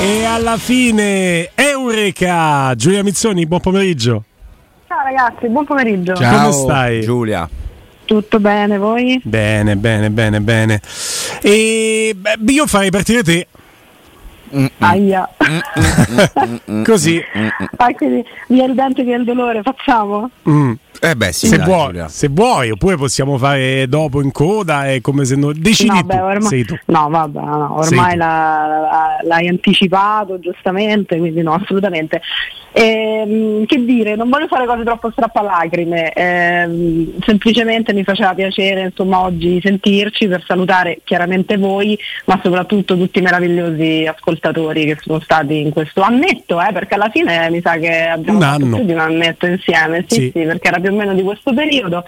E alla fine, Eureka! Giulia Mizzoni, buon pomeriggio. Ciao ragazzi, buon pomeriggio. Ciao, Come stai? Giulia. Tutto bene, voi? Bene, bene, bene, bene. E beh, io farei partire te. Aia. Così. Ah, quindi via il dente via il dolore, facciamo? Mm. Eh beh, sì, se, dai, vuoi, Giulia. se vuoi, oppure possiamo fare dopo in coda. È come se non. Decidi no, beh, ormai, tu. no, vabbè, no, ormai la- la- l'hai anticipato giustamente, quindi no, assolutamente. Ehm, che dire, non voglio fare cose troppo strappalacrime, ehm, semplicemente mi faceva piacere insomma oggi sentirci per salutare chiaramente voi, ma soprattutto tutti i meravigliosi ascoltatori che sono stati in questo annetto, eh, perché alla fine mi sa che abbiamo Un fatto anno. più di un annetto insieme, sì, Sì. sì, perché era più o meno di questo periodo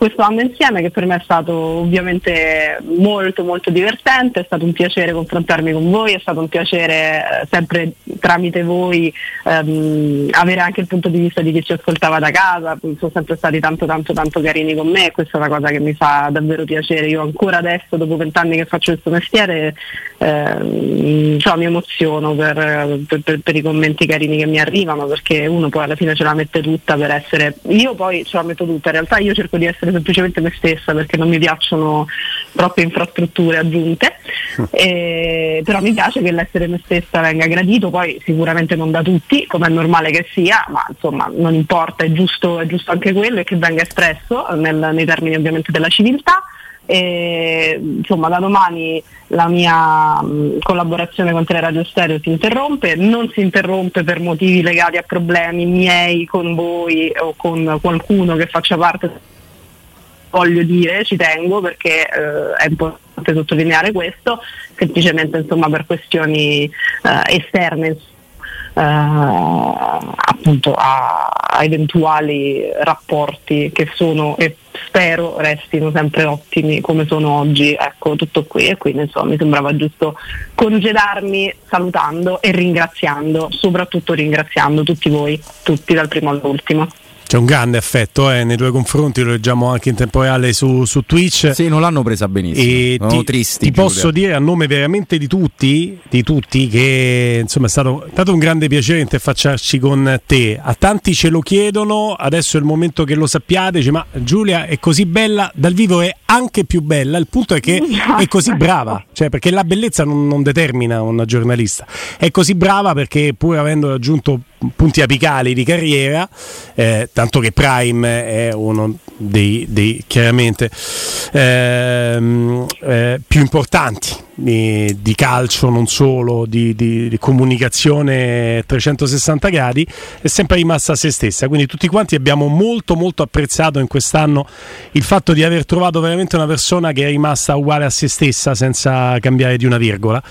questo anno insieme che per me è stato ovviamente molto molto divertente, è stato un piacere confrontarmi con voi, è stato un piacere eh, sempre tramite voi ehm, avere anche il punto di vista di chi ci ascoltava da casa, sono sempre stati tanto tanto tanto carini con me. E questa è una cosa che mi fa davvero piacere, io ancora adesso dopo vent'anni che faccio questo mestiere ehm, insomma, mi emoziono per, per- per- per i commenti carini che mi arrivano perché uno poi alla fine ce la mette tutta per essere io poi ce la metto tutta. In realtà io cerco di essere semplicemente me stessa perché non mi piacciono troppe infrastrutture aggiunte. Eh, però mi piace che l'essere me stessa venga gradito poi sicuramente non da tutti come è normale che sia ma insomma non importa è giusto, è giusto anche quello e che venga espresso nel- nei termini ovviamente della civiltà. E, insomma da domani la mia mh, collaborazione con Teleradio Stereo si interrompe, non si interrompe per motivi legati a problemi miei con voi o con qualcuno che faccia parte voglio dire, ci tengo perché eh, è importante sottolineare questo, semplicemente insomma per questioni eh, esterne eh, appunto a, a eventuali rapporti che sono e spero restino sempre ottimi come sono oggi, ecco tutto qui e quindi insomma mi sembrava giusto congedarmi salutando e ringraziando, soprattutto ringraziando tutti voi, tutti dal primo all'ultimo. C'è un grande affetto eh, nei tuoi confronti, lo leggiamo anche in tempo reale su, su Twitch. Sì, non l'hanno presa benissimo. Ti, tristi. ti posso dire a nome veramente di tutti, di tutti che insomma è stato, è stato un grande piacere interfacciarci con te. A tanti ce lo chiedono, adesso è il momento che lo sappiate. Dice, ma Giulia è così bella, dal vivo è anche più bella. Il punto è che è così brava, cioè perché la bellezza non, non determina una giornalista. È così brava perché pur avendo raggiunto punti apicali di carriera, eh, tanto che Prime è uno dei, dei chiaramente ehm, eh, più importanti di, di calcio, non solo, di, di- di comunicazione 360 gradi, è sempre rimasta se stessa. Quindi tutti quanti abbiamo molto molto apprezzato in quest'anno il fatto di aver trovato veramente una persona che è rimasta uguale a se stessa senza cambiare di una virgola.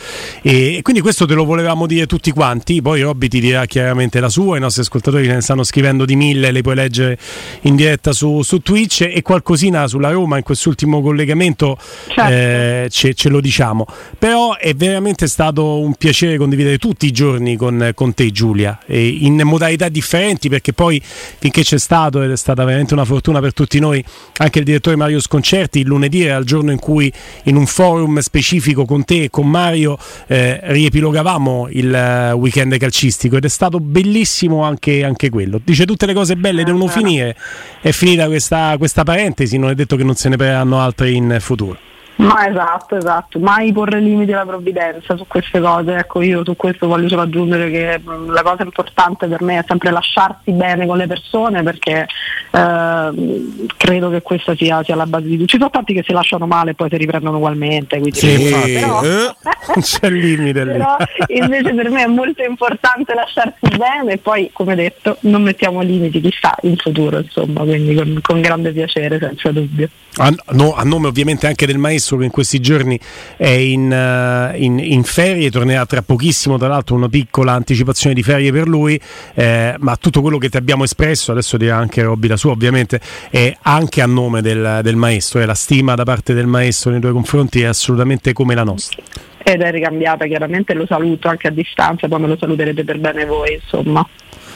E, e quindi questo te lo volevamo dire tutti quanti. Poi Robby ti dirà chiaramente la sua, i nostri ascoltatori ne stanno scrivendo di mille, le puoi leggere in diretta su, su Twitch e qualcosina sulla Roma in quest'ultimo collegamento Certo. eh, ce, ce lo diciamo. Però è veramente stato un piacere condividere tutti i giorni con, con te Giulia, in modalità differenti perché poi finché c'è stato ed è stata veramente una fortuna per tutti noi, anche il direttore Mario Sconcerti, il lunedì era il giorno in cui in un forum specifico con te e con Mario eh, riepilogavamo il eh, weekend calcistico ed è stato bellissimo anche, anche quello. Dice tutte le cose belle devono finire, è finita questa, questa parentesi, non è detto che non se ne preranno altre in futuro. Ma esatto, esatto, mai porre limiti alla provvidenza su queste cose, ecco io su questo voglio solo aggiungere che mh, la cosa importante per me è sempre lasciarsi bene con le persone perché ehm, credo che questa sia, sia la base di tutto. Ci sono tanti che si lasciano male e poi si riprendono ugualmente, quindi Sì, però, Eh? Non c'è il limite lì. però invece per me è molto importante lasciarsi bene e poi come detto non mettiamo limiti chissà in futuro insomma, quindi con, con grande piacere senza dubbio. A, no, a nome ovviamente anche del maestro che in questi giorni è in, eh, in- in ferie, tornerà tra pochissimo, tra l'altro una piccola anticipazione di ferie per lui, eh, ma tutto quello che ti abbiamo espresso, adesso dirà anche Robby la sua ovviamente, è anche a nome del, del maestro, e la stima da parte del maestro nei tuoi confronti è assolutamente come la nostra. Ed è ricambiata chiaramente, lo saluto anche a distanza, poi me lo saluterete per bene voi insomma.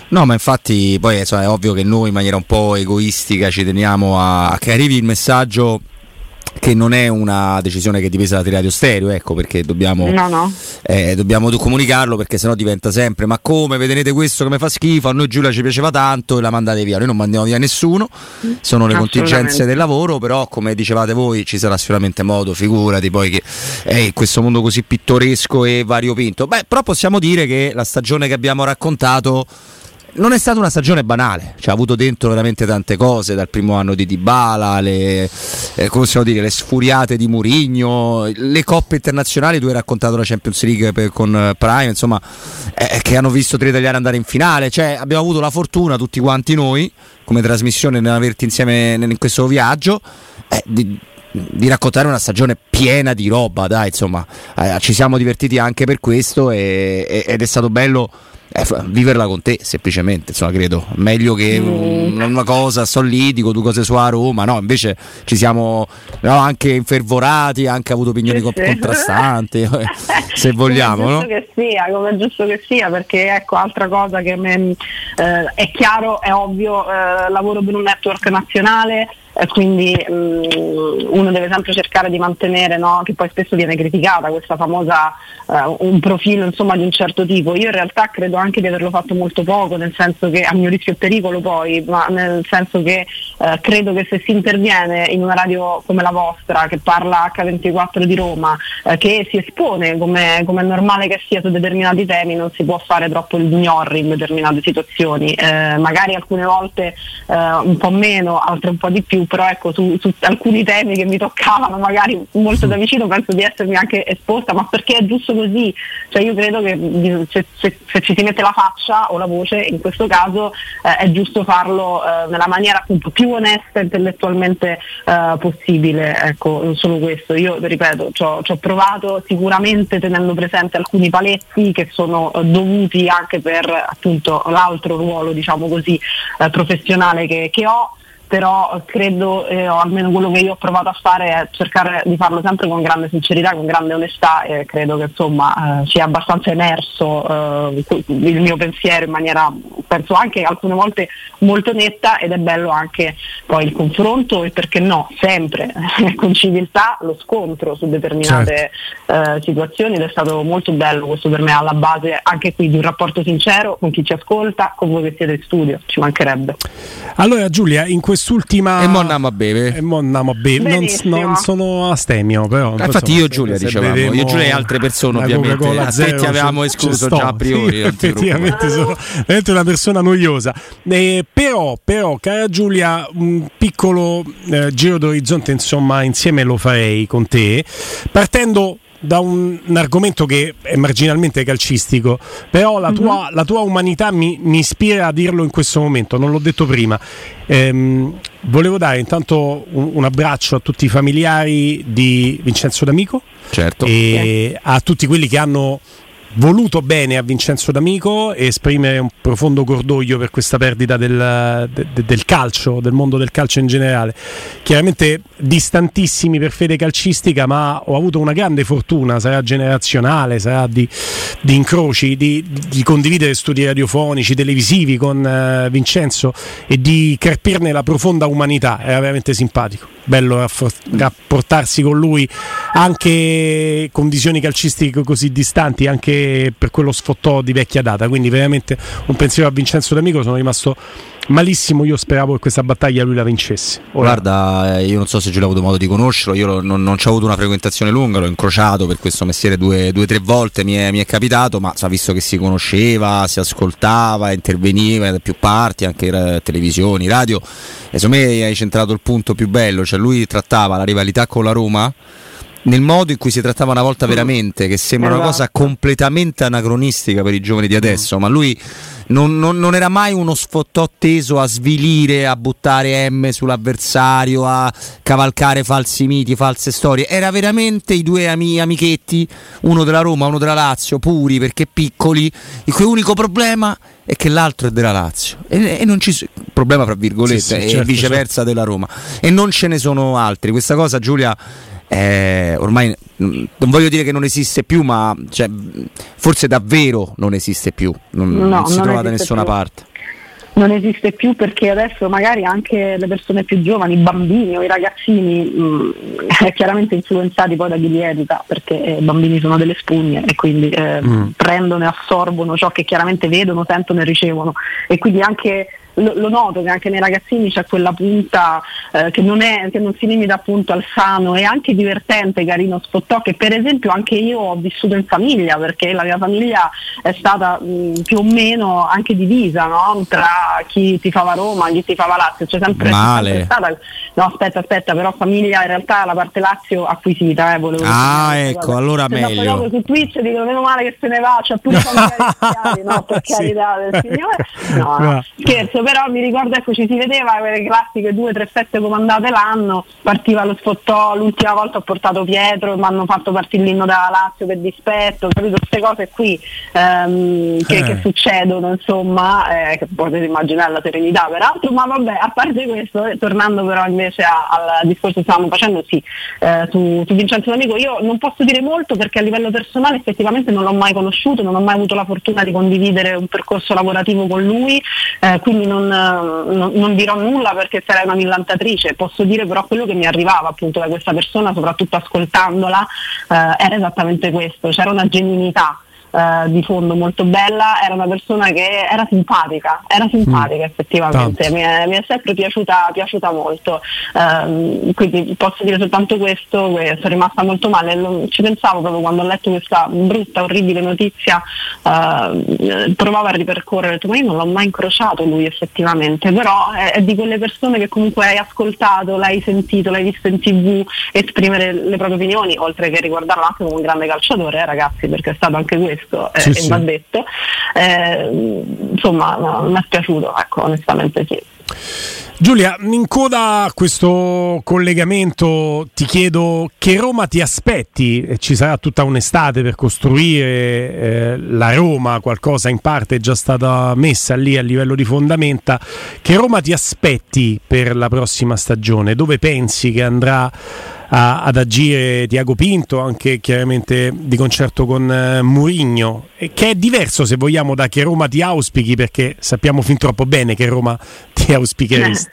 No, ma infatti poi insomma, è ovvio che noi in maniera un po' egoistica ci teniamo a, a che arrivi il messaggio che non è una decisione che è dipesa da Teleradio Stereo, ecco perché dobbiamo, no, no. Eh, dobbiamo comunicarlo perché sennò diventa sempre ma come vedete questo mi fa schifo, a noi Giulia ci piaceva tanto e la mandate via, noi non mandiamo via nessuno, sono le contingenze del lavoro, però come dicevate voi ci sarà sicuramente modo, figurati poi che è in questo mondo così pittoresco e variopinto. Beh, però possiamo dire che la stagione che abbiamo raccontato non è stata una stagione banale, cioè, ha avuto dentro veramente tante cose, dal primo anno di Dybala, le, eh, dire, le sfuriate di Murigno, le coppe internazionali, tu hai raccontato la Champions League per, con eh, Prime, insomma, eh, che hanno visto tre italiani andare in finale, cioè, abbiamo avuto la fortuna tutti quanti noi, come trasmissione, di averti insieme in questo viaggio, eh, di, di raccontare una stagione piena di roba, dai, insomma, eh, ci siamo divertiti anche per questo e, ed è stato bello eh, viverla con te semplicemente insomma credo meglio che mm. una cosa sto lì dico due cose su a Roma no invece ci siamo no, anche infervorati anche avuto opinioni sì, contrastanti eh, se vogliamo come giusto no? che sia come è giusto che sia perché ecco altra cosa che me, eh, è chiaro è ovvio eh, lavoro per un network nazionale eh, quindi um, uno deve sempre cercare di mantenere, no? che poi spesso viene criticata, questa famosa uh, un profilo insomma, di un certo tipo. Io in realtà credo anche di averlo fatto molto poco, nel senso che a mio rischio e pericolo poi, ma nel senso che uh, credo che se si interviene in una radio come la vostra, che parla H24 di Roma, uh, che si espone come, come, è normale che sia su determinati temi, non si può fare troppo il gnorri in determinate situazioni. magari alcune volte un po' meno, altre un po' di più però ecco su, su, alcuni temi che mi toccavano magari molto da vicino penso di essermi anche esposta, ma perché è giusto così, cioè io credo che se, se, se ci si mette la faccia o la voce, in questo caso eh, è giusto farlo eh, nella maniera appunto più onesta intellettualmente eh, possibile, ecco, solo questo. Io ripeto, ci ho provato sicuramente tenendo presente alcuni paletti che sono eh, dovuti anche per appunto l'altro ruolo, diciamo così, eh, professionale che, che ho però credo, eh, o almeno quello che io ho provato a fare è cercare di farlo sempre con grande sincerità, con grande onestà e credo che insomma eh, sia abbastanza emerso eh, il mio pensiero in maniera, penso anche alcune volte molto netta ed è bello anche poi il confronto e perché no, sempre con civiltà lo scontro su determinate certo. Eh, situazioni ed è stato molto bello questo per me alla base anche qui di un rapporto sincero con chi ci ascolta, con voi che siete in studio, ci mancherebbe. Allora Giulia, in questo quest'ultima. E mo andiamo a bere. E mo andiamo a bere. Non, non, sono astemio, però. Eh, infatti, io e Giulia dicevamo. Io e Giulia e altre persone, ovviamente. A te ti avevamo escluso già a priori. Sì, effettivamente sono veramente una persona noiosa. Eh, però, però, cara Giulia, un piccolo eh, giro d'orizzonte, insomma, insieme lo farei con te. Partendo da un, un, argomento che è marginalmente calcistico, però la tua, mm-hmm. la tua umanità mi, mi, ispira a dirlo in questo momento, non l'ho detto prima. Ehm, volevo dare intanto un, un, abbraccio a tutti i familiari di Vincenzo D'Amico certo. e a tutti quelli che hanno voluto bene a Vincenzo D'Amico e esprimere un profondo cordoglio per questa perdita del, de, del, calcio, del mondo del calcio in generale. Chiaramente distantissimi per fede calcistica, ma ho avuto una grande fortuna, sarà generazionale, sarà di, di incroci, di, di, condividere studi radiofonici, televisivi con uh, Vincenzo e di carpirne la profonda umanità, era veramente simpatico bello rapportarsi con lui anche con visioni calcistiche così distanti, anche per quello sfottò di vecchia data. Quindi veramente un pensiero a Vincenzo D'Amico, sono rimasto malissimo. Io speravo che questa battaglia lui la vincesse. Ora... Guarda, eh, io non so se già ho avuto modo di conoscerlo, io non, non ci ho avuto una frequentazione lunga, l'ho incrociato per questo mestiere due o tre volte, mi è, mi è, capitato, ma sa, visto che si conosceva, si ascoltava, interveniva da più parti, anche eh, televisioni, radio, e secondo me hai centrato il punto più bello, cioè lui trattava la rivalità con la Roma nel modo in cui si trattava una volta mm. veramente, che sembra esatto. una cosa completamente anacronistica per i giovani di adesso, mm. ma lui non, non, non, era mai uno sfottò teso a svilire, a buttare M sull'avversario, a cavalcare falsi miti, false storie. Era veramente i due ami, amichetti, uno della Roma, uno della Lazio, puri perché piccoli, il cui unico problema è che l'altro è della Lazio. E, e non ci problema fra virgolette, sì, sì, certo, e viceversa certo. della Roma. E non ce ne sono altri. Questa cosa Giulia eh, ormai non voglio dire che non esiste più, ma cioè, forse davvero non esiste più, non, no, non si non trova da nessuna più. parte. non esiste più perché adesso magari anche le persone più giovani, i bambini o i ragazzini, mh, mm, chiaramente influenzati poi da chi li educa, perché eh, i bambini sono delle spugne e quindi eh, mm. prendono e assorbono ciò che chiaramente vedono, sentono e ricevono e quindi anche lo, lo, noto che anche nei ragazzini c'è quella punta eh, che, non è, che, non si limita appunto al sano. E anche divertente, carino spottò che per esempio anche io ho vissuto in famiglia perché la mia famiglia è stata mh, più o meno anche divisa no? tra chi ti fava Roma chi ti fava Lazio, c'è sempre, sempre stata no aspetta aspetta però famiglia in realtà la parte Lazio acquisita eh, volevo ah dire, ecco vabbè. allora se meglio. su Twitch dicono meno male che se ne va c'è pure familiari no per carità del Signore. No, no. scherzo però mi ricordo ecco ci si vedeva quelle classiche due o tre feste comandate l'anno, partiva lo sfottò, l'ultima volta ho portato Pietro, mi hanno fatto partire l'inno da Lazio per dispetto, capito? Queste cose qui ehm, che, eh. che, succedono, insomma, eh, che potete immaginare la serenità peraltro, ma vabbè, a parte questo, eh, tornando però invece a, al discorso che stavamo facendo, sì, eh, su, su Vincenzo D'Amico, io non posso dire molto perché a livello personale effettivamente non l'ho mai conosciuto, non ho mai avuto la fortuna di condividere un percorso lavorativo con lui, eh, quindi non, non, non, dirò nulla perché sarei una millantatrice, posso dire però quello che mi arrivava appunto da questa persona, soprattutto ascoltandola, eh, era esattamente questo, c'era una genuinità eh, di fondo molto bella, era una persona che era simpatica, era simpatica mm. effettivamente, mi è, mi è, sempre piaciuta, piaciuta molto, eh, quindi posso dire soltanto questo, sono rimasta molto male, ci pensavo proprio quando ho letto questa brutta, orribile notizia, eh, provavo a ripercorrere, ma io non l'ho mai incrociato lui effettivamente, però è, è, di quelle persone che comunque hai ascoltato, l'hai sentito, l'hai visto in tv esprimere le proprie opinioni, oltre che riguardarlo anche come un grande calciatore, eh, ragazzi, perché è stato anche questo questo eh, sì, sì. va detto. Eh, insomma, no, mi è piaciuto, ecco, onestamente sì. Giulia, in coda a questo collegamento ti chiedo che Roma ti aspetti, ci sarà tutta un'estate per costruire eh, la Roma, qualcosa in parte è già stata messa lì a livello di fondamenta, che Roma ti aspetti per la prossima stagione, dove pensi che andrà a, ad agire Tiago Pinto, anche chiaramente di concerto con eh, Murigno, che è diverso se vogliamo da che Roma ti auspichi, perché sappiamo fin troppo bene che Roma ti auspicheresti.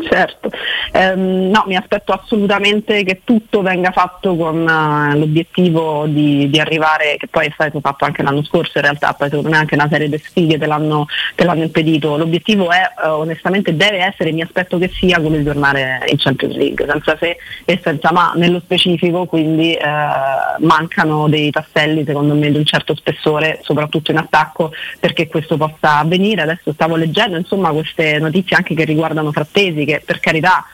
Certo, ehm, no, mi aspetto assolutamente che tutto venga fatto con uh, l'obiettivo di, di, arrivare, che poi è stato fatto anche l'anno scorso in realtà, poi secondo me anche una serie di sfighe te l'hanno, te l'hanno impedito. L'obiettivo è, uh, onestamente, deve essere, mi aspetto che sia di tornare in Champions League, senza se e senza ma nello specifico, quindi uh, mancano dei tasselli secondo me di un certo spessore, soprattutto in attacco, perché questo possa avvenire. Adesso stavo leggendo insomma queste notizie anche che riguardano Frattesi che per carità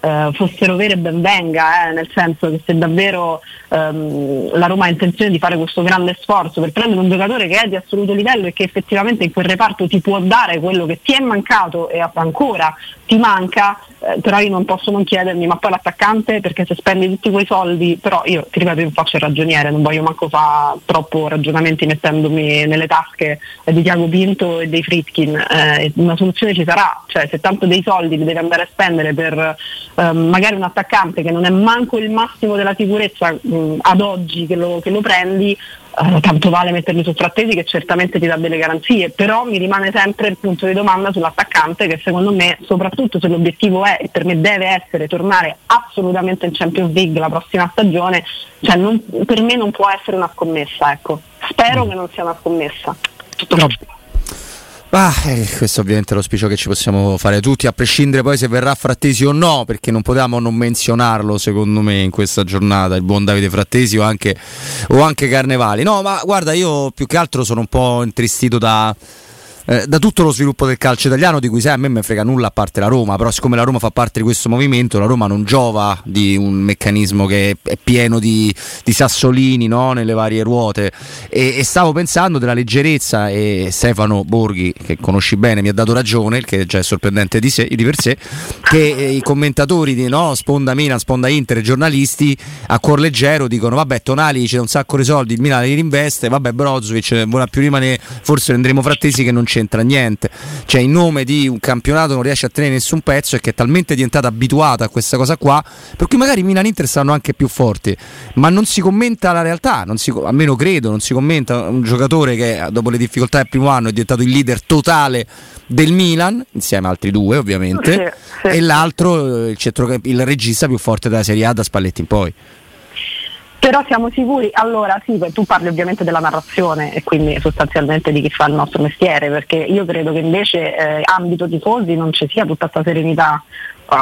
eh, fossero vere ben venga, eh, nel senso che se davvero ehm, la Roma ha intenzione di fare questo grande sforzo per prendere un giocatore che è di assoluto livello e che effettivamente in quel reparto ti può dare quello che ti è mancato e ancora ti manca, eh, però io non posso non chiedermi ma poi l'attaccante perché se spendi tutti quei soldi, però io ti ripeto io faccio il ragioniere, non voglio manco fare troppo ragionamenti mettendomi nelle tasche eh, di Tiago Pinto e dei Fritkin, eh, una soluzione ci sarà, cioè se tanto dei soldi li devi andare a spendere per ehm, magari un attaccante che non è manco il massimo della sicurezza mh, ad oggi che lo, che lo prendi, eh, tanto vale metterli su Frattesi che certamente ti dà delle garanzie, però mi rimane sempre il punto di domanda sull'attaccante che secondo me, soprattutto se l'obiettivo è, e per me deve essere, tornare assolutamente in Champions League la prossima stagione, cioè non, per me non può essere una scommessa, ecco. Spero che non sia una scommessa. Tutto no. Ah, eh, questo ovviamente è l'auspicio che ci possiamo fare tutti, a prescindere poi se verrà Frattesi o no, perché non potevamo non menzionarlo secondo me in questa giornata, il buon Davide Frattesi o anche, o anche Carnevali. No, ma guarda, io più che altro sono un po' intristito da eh, da tutto lo sviluppo del calcio italiano, di cui sai a me mi frega nulla a parte la Roma, però siccome la Roma fa parte di questo movimento, la Roma non giova di un meccanismo che è pieno di, di sassolini no? nelle varie ruote e, e, stavo pensando della leggerezza e Stefano Borghi, che conosci bene, mi ha dato ragione, che già è sorprendente di, sé, di per sé, che eh, i commentatori di no? Sponda Milan, Sponda Inter, giornalisti a cuor leggero dicono vabbè Tonali c'è un sacco di soldi, il Milan li rinveste, vabbè Brozovic, vuole più rimanere, forse renderemo frattesi che non c'è c'entra niente. Cioè, in nome di un campionato non riesce a tenere nessun pezzo e che è talmente diventata abituata a questa cosa qua, per cui magari Milan Inter saranno anche più forti, ma non si commenta la realtà, si, almeno credo, non si commenta un giocatore che dopo le difficoltà del primo anno è diventato il leader totale del Milan, insieme a altri due ovviamente, sì, sì. e l'altro il, centro, il regista più forte della Serie A da Spalletti in poi. Però siamo sicuri, allora sì, tu parli ovviamente della narrazione e quindi sostanzialmente di chi fa il nostro mestiere, perché io credo che invece eh, ambito tifosi non ci sia tutta questa serenità,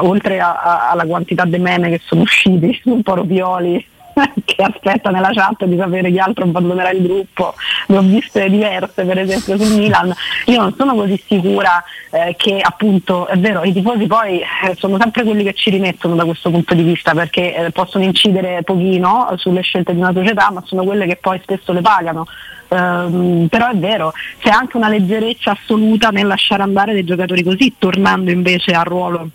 oltre a, a, alla quantità di meme che sono usciti, un po' rovioli, che aspetta nella chat di sapere chi altro abbandonerà il gruppo, ne ho viste diverse per esempio sul Milan, io non sono così sicura eh, che appunto è vero i tifosi poi eh, sono sempre quelli che ci rimettono da questo punto di vista perché eh, possono incidere pochino sulle scelte di una società ma sono quelle che poi spesso le pagano. Um, però è vero, c'è anche una leggerezza assoluta nel lasciare andare dei giocatori così, tornando invece al ruolo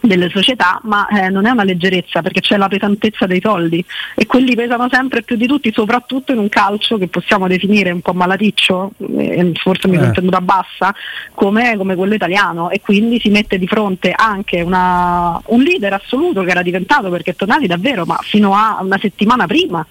delle società, ma eh, non è una leggerezza perché c'è la pesantezza dei soldi e quelli pesano sempre più di tutti, soprattutto in un calcio che possiamo definire un po' malaticcio, eh, forse mi sono eh. tenuta bassa, come, come, quello italiano e quindi si mette di fronte anche una, un leader assoluto che era diventato perché Tonali davvero, ma fino a una settimana prima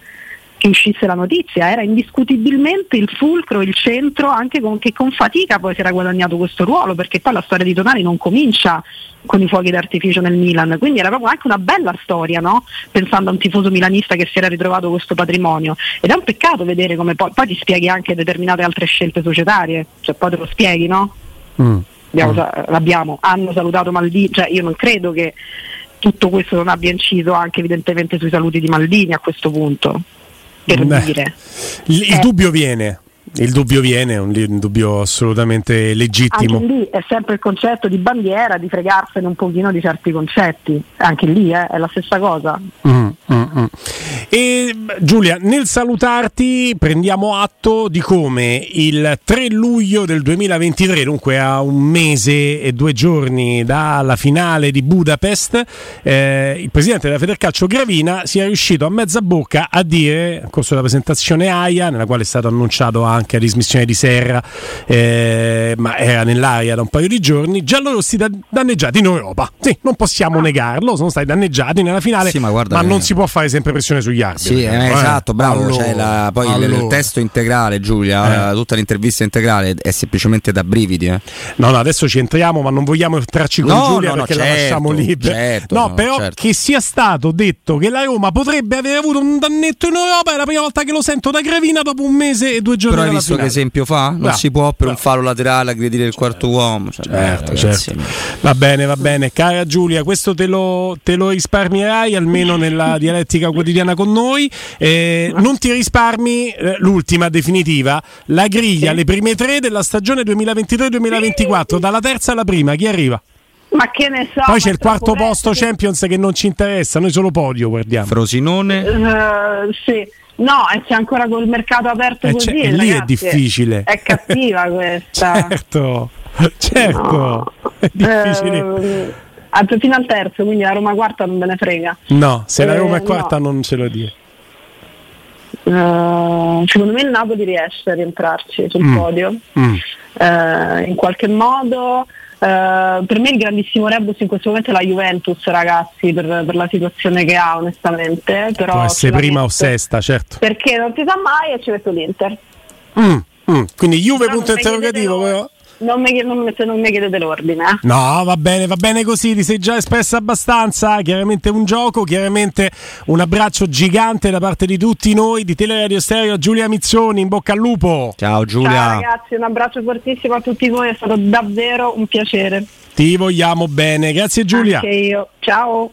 che uscisse la notizia, era indiscutibilmente il fulcro, il centro, anche con, che con fatica poi si era guadagnato questo ruolo, perché poi la storia di Tonali non comincia con i fuochi d'artificio nel Milan, quindi era proprio anche una bella storia, no? pensando a un tifoso milanista che si era ritrovato questo patrimonio. Ed è un peccato vedere come poi, poi ti spieghi anche determinate altre scelte societarie, cioè poi te lo spieghi, no? Mm. Abbiamo, mm. L'abbiamo, hanno salutato Maldini, cioè io non credo che tutto questo non abbia inciso anche evidentemente sui saluti di Maldini a questo punto per Beh, dire. Il, eh. dubbio viene. Il dubbio viene, è un, un, dubbio assolutamente legittimo. Anche lì è sempre il concetto di bandiera, di fregarsene un pochino di certi concetti, anche lì eh, è la stessa cosa. Mm, mm, mm. E Giulia, nel salutarti prendiamo atto di come il 3 luglio del 2023, dunque a un mese e due giorni dalla finale di Budapest, eh, il presidente della Federcalcio Gravina sia riuscito a mezza bocca a dire, nel corso della presentazione AIA, nella quale è stato annunciato anche anche a dismissione di Serra, eh, ma era nell'aria da un paio di giorni. Giallorossi da- danneggiati in Europa. Sì, non possiamo negarlo, sono stati danneggiati nella finale, sì, ma, ma, non si può fare sempre pressione sugli arbitri. Sì, eh, esatto, bravo. Allora, cioè la, poi allora. il, testo integrale, Giulia, eh. tutta l'intervista integrale è semplicemente da brividi. Eh. No, no, adesso ci entriamo, ma non vogliamo entrarci con no, Giulia no, perché no, certo, la lasciamo libera. Certo, no, però certo. che sia stato detto che la Roma potrebbe aver avuto un dannetto in Europa è la prima volta che lo sento da Gravina dopo un mese e due giorni. Però hai visto che esempio fa? Non no. si può per un fallo laterale aggredire il quarto uomo. Cioè, certo, beh, certo. Va bene, va bene. Cara Giulia, questo te lo, te lo risparmierai almeno nella dialettica quotidiana con noi. Eh, non ti risparmi eh, l'ultima definitiva, la griglia, sì. le prime tre della stagione 2023-2024, dalla terza alla prima, chi arriva? Ma che ne so. Poi c'è il quarto posto Champions che non ci interessa, noi solo podio guardiamo. Frosinone? Uh, sì. No, e c'è ancora col mercato aperto eh, così. E lì è difficile. È cattiva questa. certo, certo. No. È difficile. Eh, fino al terzo, quindi la Roma quarta non me ne frega. No, se eh, la Roma è quarta no. non ce lo dire. Uh, secondo me il Napoli riesce a rientrarci sul mm. podio mm. Uh, in qualche modo Uh, per me il grandissimo rebus in questo momento è la Juventus, ragazzi, per, per la situazione che ha, onestamente. Però Può essere prima o sesta, certo. Perché non si sa mai e ci metto l'Inter. Mm, mm. Quindi Juve punto interrogativo, però. Non mi, non, se non mi chiedete l'ordine. Eh. No, va bene, va bene così, ti sei già espressa abbastanza. Chiaramente un gioco, chiaramente un abbraccio gigante da parte di tutti noi di Teleradio Stereo. Giulia Mizzoni, in bocca al lupo. Ciao Giulia. Ciao ragazzi, un abbraccio fortissimo a tutti voi, è stato davvero un piacere. Ti vogliamo bene, grazie Giulia. Anche io, ciao.